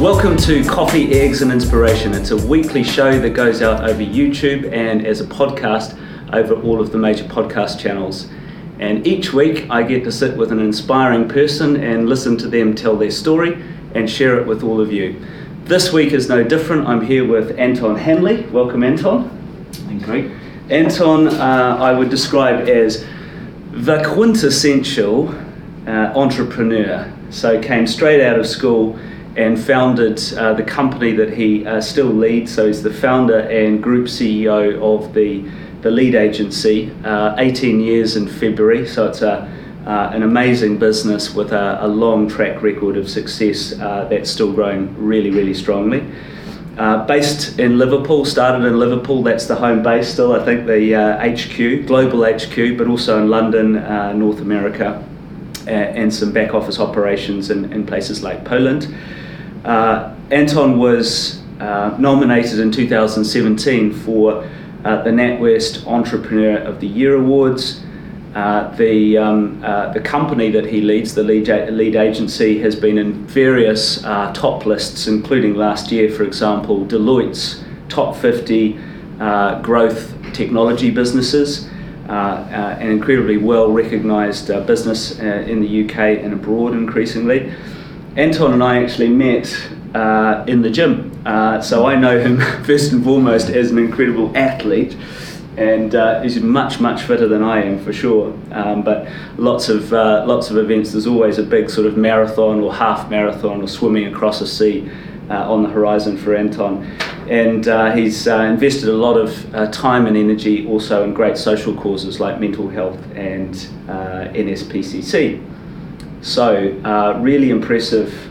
Welcome to Coffee, Eggs and Inspiration. It's a weekly show that goes out over YouTube and as a podcast over all of the major podcast channels. And each week I get to sit with an inspiring person and listen to them tell their story and share it with all of you. This week is no different. I'm here with Anton Hanley. Welcome, Anton. Thank you. Anton, uh, I would describe as the quintessential uh, entrepreneur. So came straight out of school and founded uh, the company that he uh, still leads. So he's the founder and group CEO of the the lead agency. Uh, 18 years in February, so it's a uh, an amazing business with a, a, long track record of success uh, that's still growing really, really strongly. Uh, based in Liverpool, started in Liverpool, that's the home base still, I think, the HQ, global HQ, but also in London, North America, and some back office operations in, in places like Poland. Uh, Anton was uh, nominated in 2017 for uh, the NatWest Entrepreneur of the Year Awards. Uh, the, um, uh, the company that he leads, the lead, lead agency, has been in various uh, top lists, including last year, for example, Deloitte's top 50 growth technology businesses. an incredibly well recognized business in the UK and abroad increasingly. Anton and I actually met uh, in the gym. Uh, so I know him first and foremost as an incredible athlete, and uh, he's much much fitter than I am for sure. Um, but lots of uh, lots of events. There's always a big sort of marathon or half marathon or swimming across a sea uh, on the horizon for Anton. And uh, he's invested a lot of time and energy also in great social causes like mental health and NSPCC. So, uh, really impressive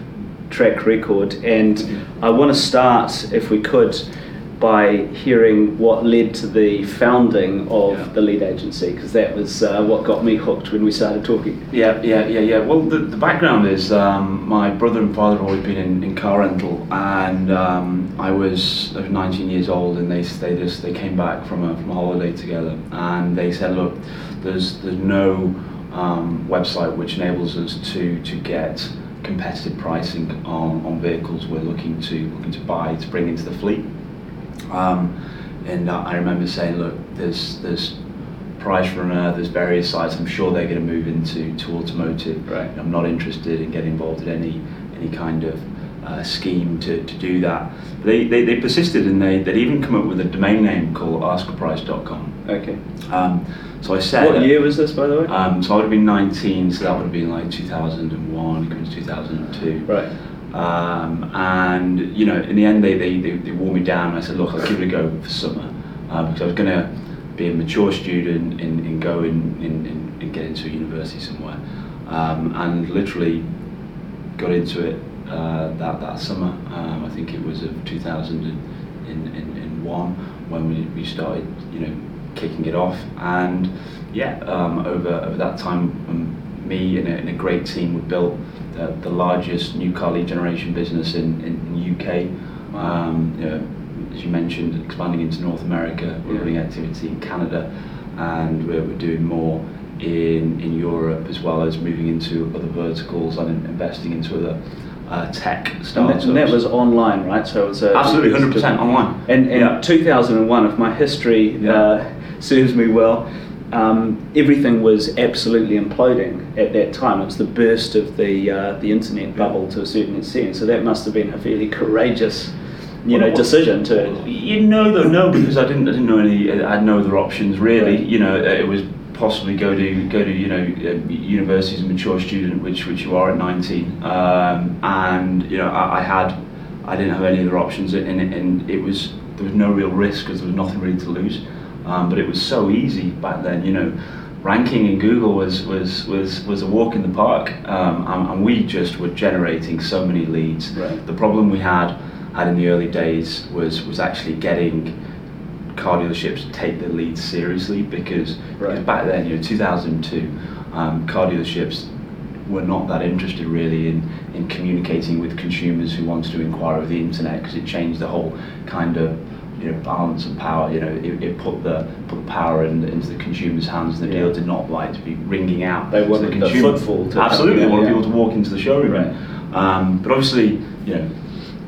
track record. And I want to start, if we could, by hearing what led to the founding of yeah. the lead agency, because that was uh, what got me hooked when we started talking. Yeah, yeah, yeah, yeah. Well, the, the background is um, my brother and father have always been in, in car rental, and um, I, was, I was 19 years old, and they they just they came back from a from a holiday together, and they said, look, there's there's no um, website which enables us to to get competitive pricing on, on vehicles we're looking to looking to buy to bring into the fleet. Um, and I remember saying, look, there's there's Price Runner, there's various sites. I'm sure they're going to move into to automotive. Right. I'm not interested in getting involved in any any kind of uh, scheme to, to do that. They, they, they persisted and they, they'd even come up with a domain name called askaprice.com. Okay. Um, so I said. What year was this, by the way? Um, so I would have been 19, so that would have been like 2001, coming to 2002. Right. Um, and you know, in the end, they, they, they, they wore me down. I said, look, I'll give it a go for summer uh, because I was going to be a mature student and, and go in, in, in, and get into a university somewhere. Um, and literally got into it uh, that that summer. Um, I think it was of 2001 when we, we started, you know, kicking it off. And yeah, um, over over that time, um, me and a, and a, great team we built the, the largest new car lead generation business in in, in UK. Um, you know, as you mentioned, expanding into North America, we're yeah. doing activity in Canada, and we're, we're doing more in in Europe as well as moving into other verticals and investing into other uh, tech startups. And that, and that, was online, right? So it was a, absolutely 100% online. And, and yeah. 2001, if my history yeah. uh, serves me well, um, everything was absolutely imploding at that time. It was the burst of the uh, the internet bubble to a certain extent. So that must have been a fairly courageous, you know, decision to. You know, though, no, because I didn't, I didn't know any. I had no other options really. Right. You know, it was possibly go to go to you know uh, university as a mature student, which which you are at 19, um, and you know I, I, had I didn't have any other options, and, and it was there was no real risk because there was nothing really to lose, um, but it was so easy back then, you know. Ranking in Google was was was, was a walk in the park, um, and, and, we just were generating so many leads. Right. The problem we had had in the early days was was actually getting car dealerships to take their leads seriously because, right. back then, you know, 2002, um, car dealerships were not that interested really in, in communicating with consumers who wanted to inquire over the internet because it changed the whole kind of you know balance of power. You know, it, it put the put the power in, into the consumer's hands. And the yeah. dealer did not like to be ringing out. They wanted the, consumer. the footfall. To Absolutely, they wanted yeah. people to walk into the showroom. Right. Um, but obviously, you know,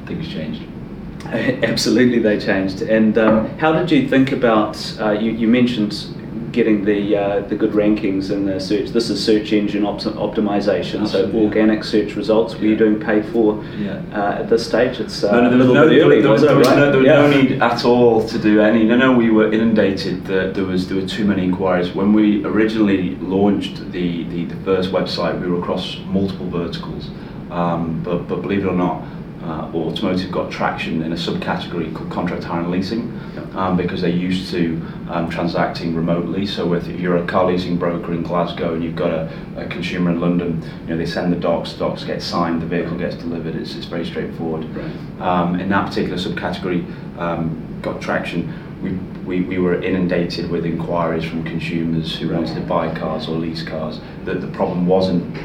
things changed. Absolutely, they changed. And um, how did you think about? Uh, you, you mentioned getting the uh, the good rankings in the search. This is search engine op- optimization, Absolutely, so yeah. organic search results. Were you Yeah. doing paid for Yeah. uh, at this stage? It's uh, No, no, there was no, early, there, was there was right? no, there was yeah. no need at all to do any. No, no, we were inundated. That there was there were too many inquiries. When we originally launched the, the, the first website, we were across multiple verticals. Um, but but believe it or not, uh, automotive got traction in a subcategory called contract hire and leasing um, because they're used to um, transacting remotely. So if you're a car leasing broker in Glasgow and you've got a, a consumer in London, you know they send the docs, docs get signed, the vehicle gets delivered. It's, it's very straightforward. Right. Um, in that particular subcategory, um, got traction. We, we, we were inundated with inquiries from consumers who wanted to buy cars or lease cars. That the problem wasn't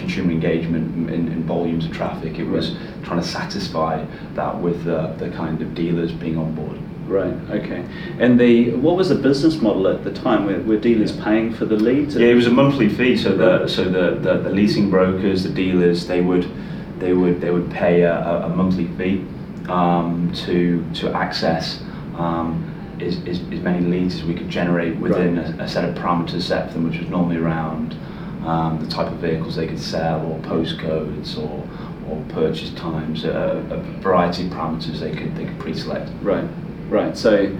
consumer engagement in, in volumes of traffic. It was trying to satisfy that with uh, the kind of dealers being on board. Right. Okay. And the what was the business model at the time? Were, were dealers paying for the leads? Yeah, it was a monthly fee. So the so the, the, the leasing brokers, the dealers, they would they would they would pay a, a- monthly fee um, to to access um, as, as, as many leads as we could generate within Right. a, a set of parameters set for them, which was normally around um, the type of vehicles they could sell, or postcodes, or or purchase times, a, a variety of parameters they could they could pre-select. Right, right. So,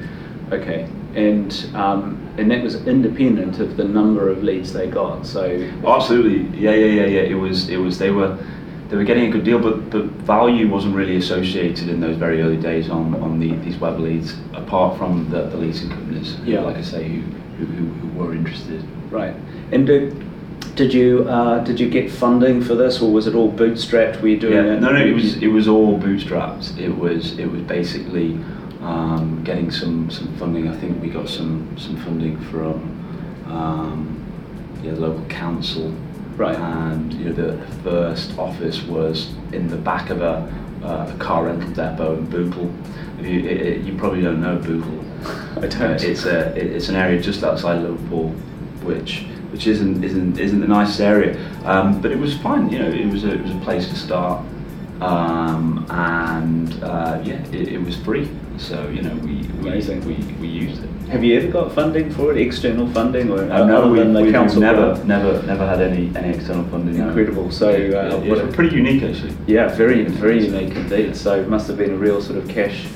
okay, and um, and that was independent of the number of leads they got. So, Oh, absolutely. Yeah, yeah, yeah, yeah. It was, it was. They were, they were getting a good deal, but but value wasn't really associated in those very early days on on the, these web leads, apart from the, the leasing companies. Yeah. Like I say, who who, who, who were interested. right. And did, did you uh, did you get funding for this, or was it all bootstrapped? Were you doing Yeah. it? No, no. It was it was all bootstrapped. It was it was basically um, getting some some funding. I think we got some some funding from um, yeah, the local council. Right. and you know the first office was in the back of a, uh, a car rental depot in Bootle. You, it, it- you probably don't know Bootle. I don't. Uh, it's a it- it's an area just outside Liverpool, which which isn't isn't isn't the nicest area, um, but it was fine. You know, it was a it was a place to start, um, and uh, yeah, it, it was free. So you know we we, we we used it. Have you ever got funding for it, external funding, or Uh, no, we, council? never grant? never never had any any external funding. no. Incredible. So, Yeah, uh, yeah, what it's a- pretty unique actually. Yeah, very very unique indeed. So it must have been a real sort of cash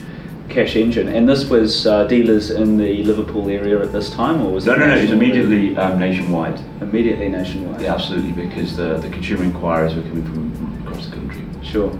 cash engine. And this was uh, dealers in the Liverpool area at this time, or was No, it no, no. It was immediately um, nationwide. immediately nationwide? Yeah, absolutely, because the the consumer inquiries were coming from across the country. Sure.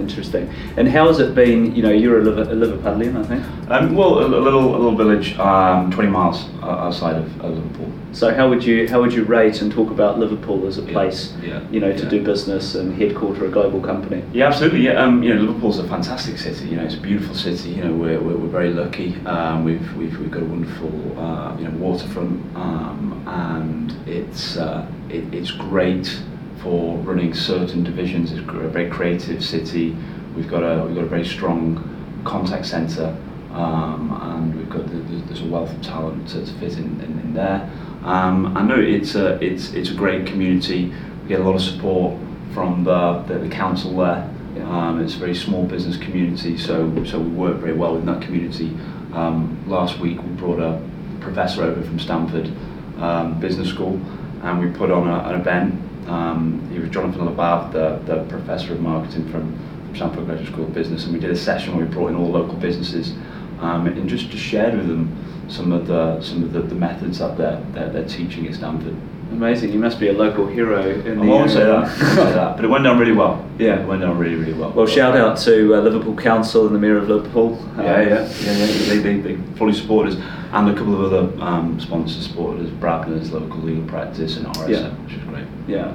Interesting. And how has it been? You know, you're a, Liver, a Liverpudlian, I think. Um, well, a, a little a little village, um, 20 miles uh, outside of, of Liverpool. So how would you how would you rate and talk about Liverpool as a Yeah, place, yeah, you know, to yeah. do business and headquarter a global company? Yeah, absolutely. Yeah, um, you know, Liverpool's a fantastic city. You know, it's a beautiful city. You know, we're, we're, we're very lucky. Um, we've, we've we've got a wonderful uh, you know waterfront, um, and it's uh, it, it's great for running certain divisions. It's a very creative city. We've got a we've got a very strong contact centre, um, and we've got the, the, there's a wealth of talent to, to fit in, in, in there. Um, I know it's a it's it's a great community. We get a lot of support from the the, the council there. Um, it's a very small business community, so so we work very well in that community. Um, last week we brought a professor over from Stanford um, Business School, and we put on a, an event. Um, he was Jonathan Levav, the, the professor of marketing from, from Stanford Graduate School of Business, and we did a session where we brought in all local businesses um, and just, just shared with them some of the some of the, the methods that they're, they're, they're teaching at Stanford. Amazing. You must be a local hero in I the won't say that, I won't say that, but it went down really well. Yeah. it went down really really well. Well, shout out to uh, Liverpool Council and the Mayor of Liverpool. Yeah, Um, yeah, yeah, yeah. They, they, they fully supported us, and a couple of other um, sponsors supported us. Brabner's local legal practice and RSM, Yeah. which was great. Yeah,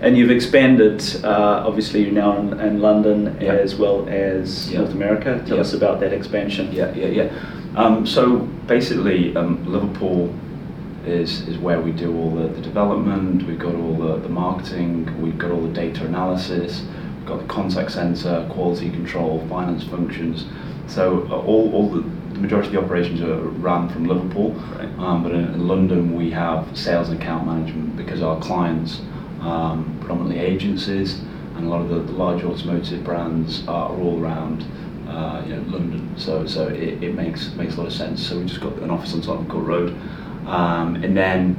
and you've expanded. Uh, obviously, you're now in, in London Yeah. as well as Yeah. North America. Tell us about that expansion. Yeah, yeah, yeah. Um, so basically, um, Liverpool is is where we do all the, the development. We've got all the, the marketing. We've got all the data analysis. We've got the contact center, quality control, finance functions. So uh, all all the, the majority of the operations are run from Liverpool. Right. Um, but in, in London, we have sales and account management because our clients, um, predominantly agencies, and a lot of the, the large automotive brands are, all around uh, you know, London. So so it, it makes makes a lot of sense. So we just got an office on Tottenham Court Road, um, and then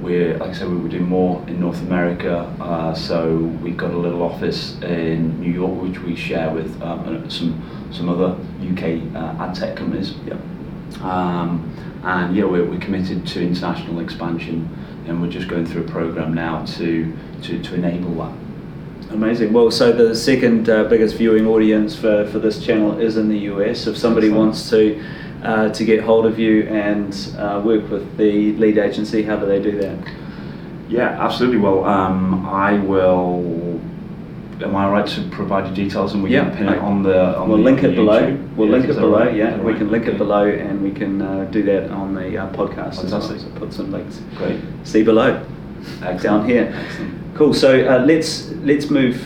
we're like I said we are doing more in North America. Uh, so we've got a little office in New York which we share with um, some some other UK uh, ad tech companies. Yeah. Um, and yeah, we're, we're committed to international expansion, and we're just going through a program now to to, to enable that. Amazing. Well, so the second uh, biggest viewing audience for, for this channel is in the US. If somebody Excellent. wants to uh, to get hold of you and uh, work with the lead agency, how do they do that? Yeah, absolutely. Well, um, I will. Am I right to provide you details and we Yeah, can pin it on the? On we'll the, link it below. YouTube? We'll Yeah, link it below. right? Yeah, that we can link it below, and we can uh, do that on the uh, podcast. as well. Fantastic. So put some links. Great. See below. Excellent. Down here. Excellent. Cool. So uh, let's let's move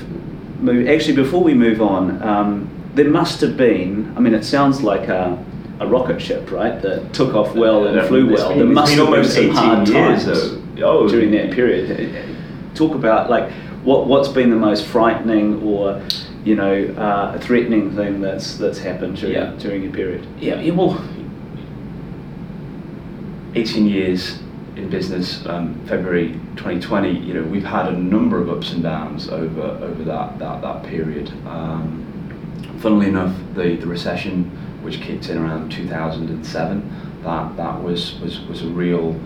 move. Actually, before we move on, um, there must have been. I mean, it sounds like a, a rocket ship, right? That took off well and flew well. been- there must have been some hard years, times. Oh, during that period. Talk about like what what's been the most frightening or you know uh, threatening thing that's that's happened during Yeah. during your period. Yeah, yeah, well, 18 years in business, um, February 2020, you know, we've had a number of ups and downs over, over that, that, that period. Um, funnily enough, the, the recession, which kicked in around 2007, that, that was, was, was a real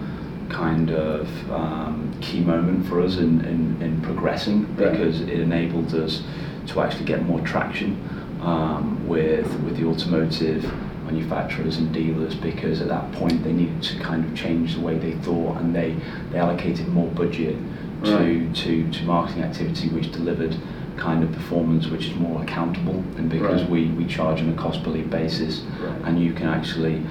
kind of um, key moment for us in, in, in progressing Right. because it enabled us to actually get more traction um, with, with the automotive manufacturers and dealers because at that point they needed to kind of change the way they thought and they, they allocated more budget to, Right. to, to marketing activity which delivered kind of performance which is more accountable and because Right. we, we charge on a cost per lead basis Right. and you can actually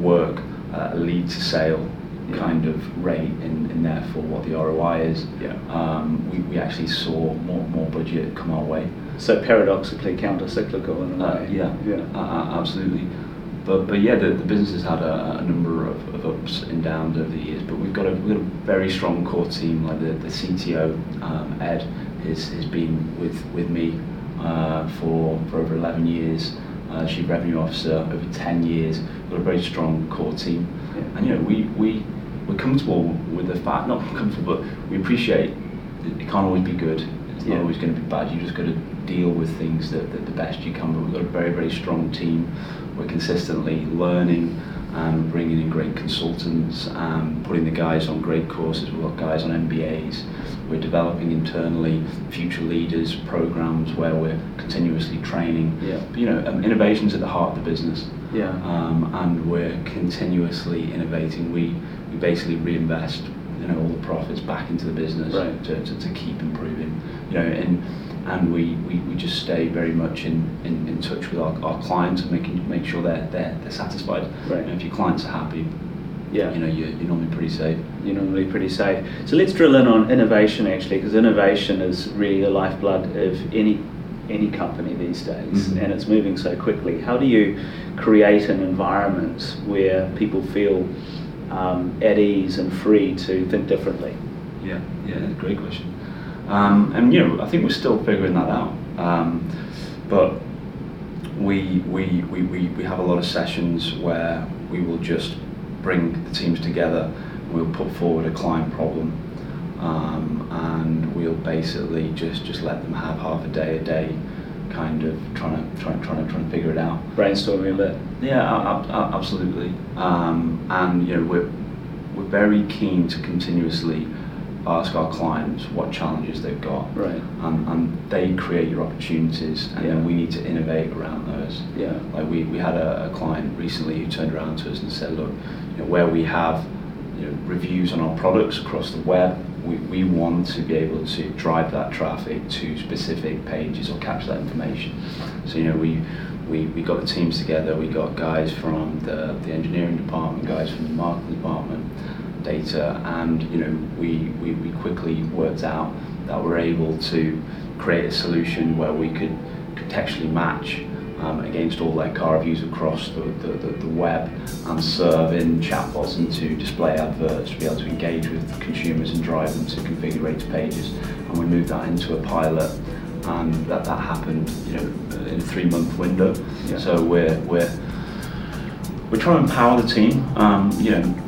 work uh, a lead to sale Yeah. kind of rate and, and therefore what the ROI is Yeah. um, we, we actually saw more, more budget come our way So paradoxically counter-cyclical in a uh, way. yeah, Yeah. Uh, uh, absolutely. But but yeah, the, the business has had a, a number of, of ups and downs over the years. But we've got a, we've got a very strong core team. Like the, the CTO um, Ed has, has been with with me uh, for for over 11 years. Uh, Chief Revenue Officer over 10 years. We've got a very strong core team. Yeah. And you know we we we're comfortable with the fact, not comfortable, but we appreciate it can't always be good. It's Yeah. not always going to be bad. You just got to deal with things that, that the best you can. But we've got a very very strong team. We're consistently learning and bringing in great consultants and putting the guys on great courses. We've got guys on MBAs. We're developing internally future leaders programs where we're continuously training. Yeah. You know, um, innovation's at the heart of the business Yeah. um, and we're continuously innovating. We, we basically reinvest you know all the profits back into the business Right. to, to, to keep improving. You know, and and we, we, we just stay very much in, in, in touch with our, our clients and making make sure they're they're, they're satisfied. Right. You know, if your clients are happy, yeah. you know you're, you're normally pretty safe. you're normally pretty safe. So let's drill in on innovation actually, because innovation is really the lifeblood of any any company these days, Mhm. and it's moving so quickly. How do you create an environment where people feel um, at ease and free to think differently? Yeah, yeah, great question. Um, and you know, I think we're still figuring that out. Um, but we, we, we, we, we have a lot of sessions where we will just bring the teams together. We'll put forward a client problem, um, and we'll basically just just let them have half a day a day, kind of trying to trying trying to trying to figure it out. Brainstorming a bit. Yeah, absolutely. Um, and you know, we're we're very keen to continuously ask our clients what challenges they've got, Right. and, and they create your opportunities, and Yeah. then we need to innovate around those. Yeah. Like we, we had a, a client recently who turned around to us and said, look, you know, where we have you know, reviews on our products across the web, we, we want to be able to drive that traffic to specific pages or capture that information. So, you know, we, we, we got the teams together, we got guys from the, the engineering department, guys from the marketing department, data, and, you know, we, we, we quickly worked out that we're able to create a solution where we could contextually match um, against all their car reviews across the, the, the, the web and serve in chatbots and to display adverts to be able to engage with consumers and drive them to configure pages. And we moved that into a pilot and that, that happened, you know, in a three-month window. Yeah. So we're we're we're trying to empower the team. Um, you know,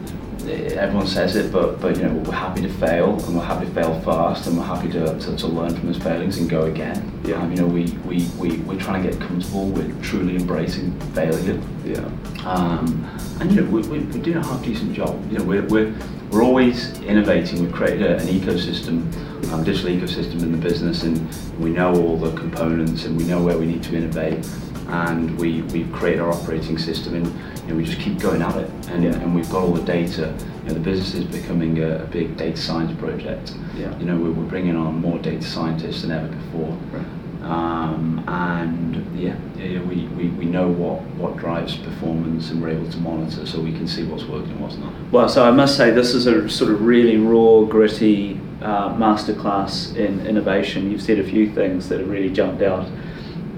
everyone says it, but but you know we're happy to fail and we're happy to fail fast and we're happy to, to, to learn from those failings and go again. Yeah. Um, you know we, we, we, we're trying to get comfortable with truly embracing failure. Yeah. Um, and you know we, we, we're doing a half decent job. You know we're, we're, we're always innovating. We've created a, an ecosystem, um, digital ecosystem in the business, and we know all the components and we know where we need to innovate. And we, we've created our operating system, and you know, we just keep going at it. And, Yeah. and we've got all the data. You know, the business is becoming a, a big data science project. Yeah. You know, we're, we're bringing on more data scientists than ever before. Right. Um, and yeah, yeah, we, we, we know what, what drives performance and we're able to monitor so we can see what's working and what's not. Well, so I must say this is a sort of really raw, gritty uh, masterclass in innovation. You've said a few things that have really jumped out.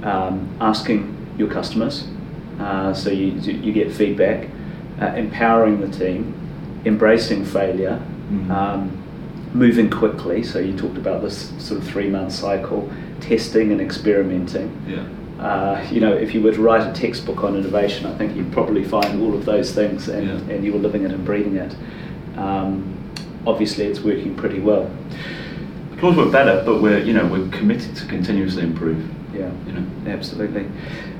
Um, asking your customers, uh, so you you get feedback, uh, empowering the team, embracing failure, Mhm. um, moving quickly. So you talked about this sort of three month cycle, testing and experimenting. Yeah. Uh, you know, if you were to write a textbook on innovation, I think you'd probably find all of those things, and, Yeah. and you were living it and breathing it. Um, obviously, it's working pretty well. Can always work better, but we're, you know, we're committed to continuously improve. Yeah, You know. absolutely.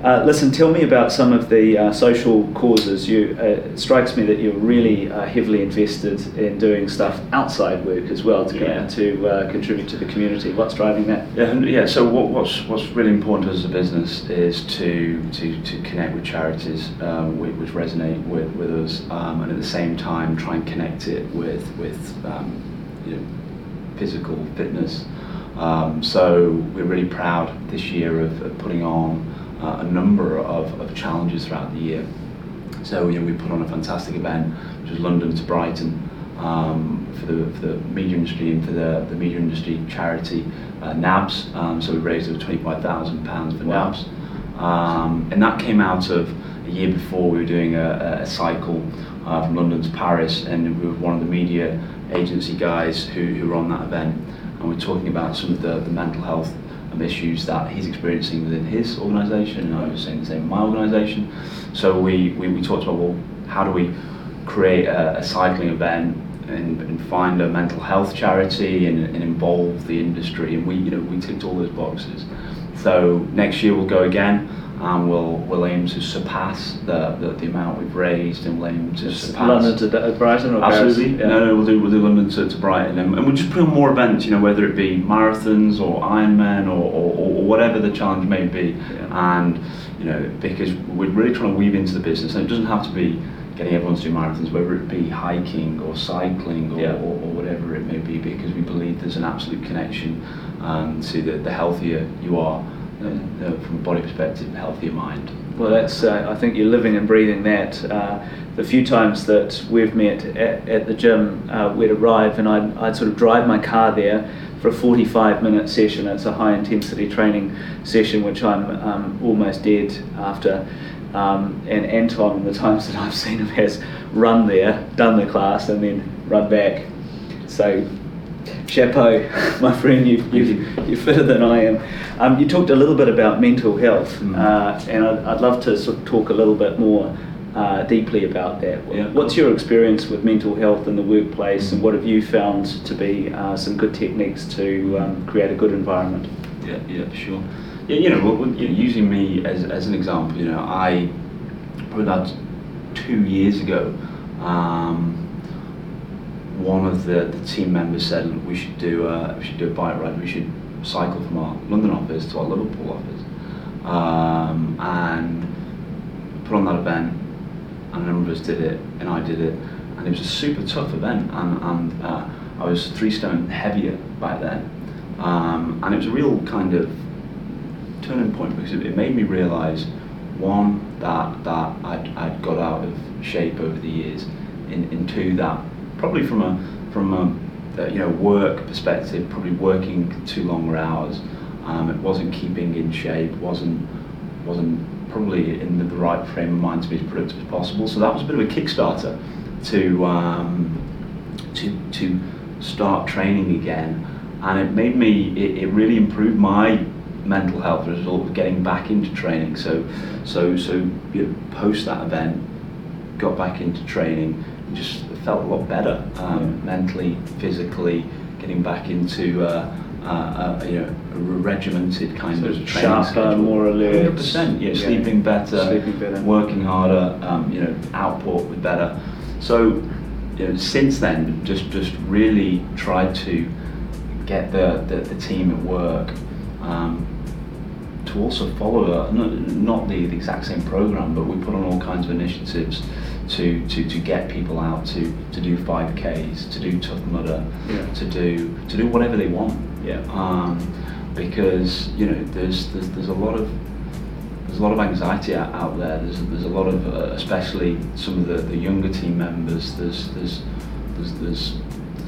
Uh, listen, tell me about some of the uh, social causes. You, uh, it strikes me that you're really uh, heavily invested in doing stuff outside work as well to, Yeah. to uh, contribute to the community. What's driving that? Yeah, yeah. So what, what's what's really important as a business is to to, to connect with charities um, which, which resonate with, with us, um, and at the same time try and connect it with with um, you know, physical fitness. Um, so we're really proud this year of, of putting on uh, a number of, of challenges throughout the year. So you know, we put on a fantastic event, which was London to Brighton, um, for the for the media industry and for the, the media industry charity uh, NABS. Um, so we raised over twenty five thousand pounds for Wow. NABS, um, and that came out of a year before we were doing a, a cycle uh, from London to Paris, and we were one of the media agency guys who, who were on that event, and we're talking about some of the, the mental health issues that he's experiencing within his organisation, and I was saying the same in my organisation. So we, we, we talked about well, how do we create a, a cycling event and, and find a mental health charity and, and involve the industry, and we you know we ticked all those boxes. So next year we'll go again. And we'll, we'll aim to surpass the, the, the amount we've raised and we'll aim to surpass London to Brighton or Absolutely. Yeah. No, no, we'll do we'll do London to, to Brighton, and, and we'll just put on more events. You know, whether it be marathons or Ironman or, or, or whatever the challenge may be. Yeah. And you know, because we're really trying to weave into the business, and it doesn't have to be getting everyone to do marathons, whether it be hiking or cycling or, Yeah. or, or whatever it may be, because we believe there's an absolute connection um, to the, the healthier you are. Uh, uh, from a body perspective, healthier mind. Well, that's. Uh, I think you're living and breathing that. Uh, the few times that we've met at, at the gym, uh, we'd arrive and I'd, I'd sort of drive my car there for a 45 minute session. It's a high intensity training session, which I'm um, almost dead after. Um, and Anton, the times that I've seen him, has run there, done the class, and then run back. So chapeau, my friend, you've, you've, you're fitter than I am. Um, you talked a little bit about mental health, Mm. uh, and I'd, I'd love to sort of talk a little bit more uh, deeply about that. Yeah. What's your experience with mental health in the workplace, and Mm. what have you found to be uh, some good techniques to um, create a good environment? Yeah, yeah, sure. Yeah, you know, well, well, you know, using me as, as an example, you know, I probably about two years ago, um, one of the, the team members said we should do a, we should do a bike ride. We should cycle from our London office to our Liverpool office, um, and put on that event. And a number of us did it, and I did it, and it was a super tough event. And, and uh, I was three stone heavier back then, um, and it was a real kind of turning point because it, it made me realise one that that I'd, I'd got out of shape over the years, in, in two that probably from a from a uh, you know work perspective, probably working too long hours, um, it wasn't keeping in shape, wasn't wasn't probably in the, right frame of mind to be as productive as possible. So that was a bit of a kickstarter to um, to to start training again, and it made me it, it really improved my mental health as a result of getting back into training. So, so, so you know, post that event, got back into training, just felt a lot better um, mentally, physically, getting back into uh, uh, uh, you know a regimented kind so of training sharper, schedule. more alert. 100%. Yeah, yeah. sleeping better, sleeping better, working harder. Um, you know, output was better. So, you know, since then, just just really tried to get the, the, the team at work um, to also follow a, not, not the, the exact same program, but we put on all kinds of initiatives to, to, to get people out to, to do 5Ks, to do Tough Mudder, yeah. to do to do whatever they want. Yeah. Um, because you know there's, there's there's a lot of there's a lot of anxiety out, out there. There's there's a lot of uh, especially some of the, the younger team members. There's there's there's there's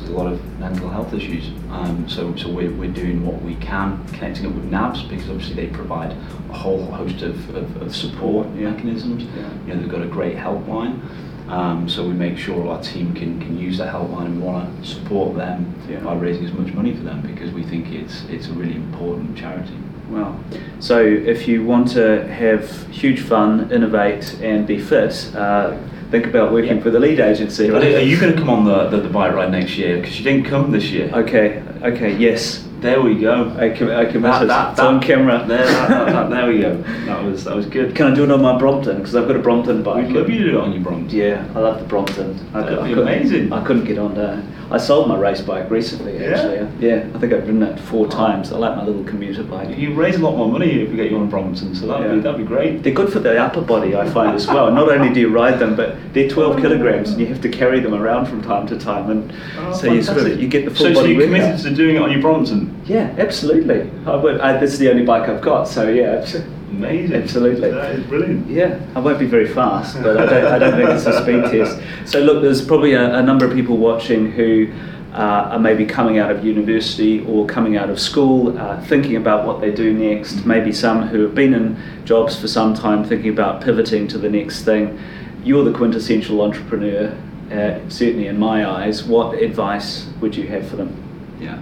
there's a lot of mental health issues. Um, so so we're, we're doing what we can, connecting up with NABS because obviously they provide a whole host of, of, of support mechanisms. Yeah. You know they've got a great helpline. Um, so we make sure our team can, can use the helpline and want to support them yeah. by raising as much money for them because we think it's it's a really important charity. Wow. So if you want to have huge fun, innovate, and be fit, uh, think about working yeah. for the lead agency. Are you going to come on the, the, the bike ride next year? Because you didn't come this year. Okay, okay, yes. There we go. I can, I can that, that, it's that, on camera. There, that, there we go. That was that was good. Can I do it on my Brompton? Because I've got a Brompton bike. I'd love you to do it on your Brompton. Yeah, I love the Brompton. That'd I, be I amazing. I couldn't get on there. I sold my race bike recently, actually. Yeah, yeah I think I've ridden it four times. I like my little commuter bike. You raise a lot more money if we get you on a Brompton, so that'd, yeah. be, that'd be great. They're good for the upper body, I find, as well. Not only do you ride them, but they're 12 kilograms and you have to carry them around from time to time. And oh, so you sort of you get the full so, body So you're committed to doing it on your Brompton? Yeah, absolutely. I would, I, this is the only bike I've got, so yeah. Amazing. Absolutely. That is brilliant. Yeah, I won't be very fast, but I don't, I don't think it's a speed test. So look, there's probably a, a number of people watching who uh, are maybe coming out of university or coming out of school, uh, thinking about what they do next. Mm-hmm. Maybe some who have been in jobs for some time, thinking about pivoting to the next thing. You're the quintessential entrepreneur, uh, certainly in my eyes. What advice would you have for them? Yeah,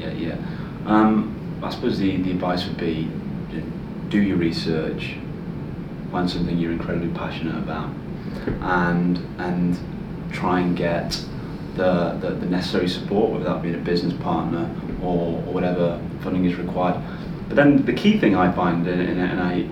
yeah, yeah. Um, I suppose the, the advice would be do your research, find something you're incredibly passionate about, and and try and get the, the, the necessary support, whether that be a business partner or, or whatever funding is required. But then the key thing I find, and, and I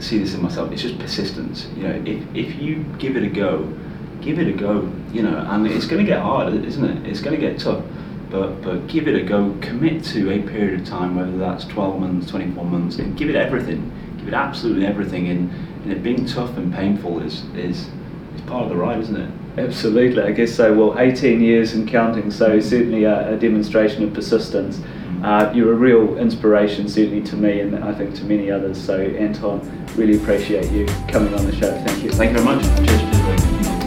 see this in myself, it's just persistence. You know, if, if you give it a go, give it a go. You know, and it's going to get hard, isn't it? It's going to get tough. But, but give it a go, commit to a period of time, whether that's 12 months, 24 months, and give it everything. Give it absolutely everything. And, and it being tough and painful is, is, is part of the ride, isn't it? Absolutely, I guess so. Well, 18 years and counting, so certainly a, a demonstration of persistence. Mm-hmm. Uh, you're a real inspiration, certainly to me, and I think to many others. So, Anton, really appreciate you coming on the show. Thank you. Thank you very much. Cheers. Cheers.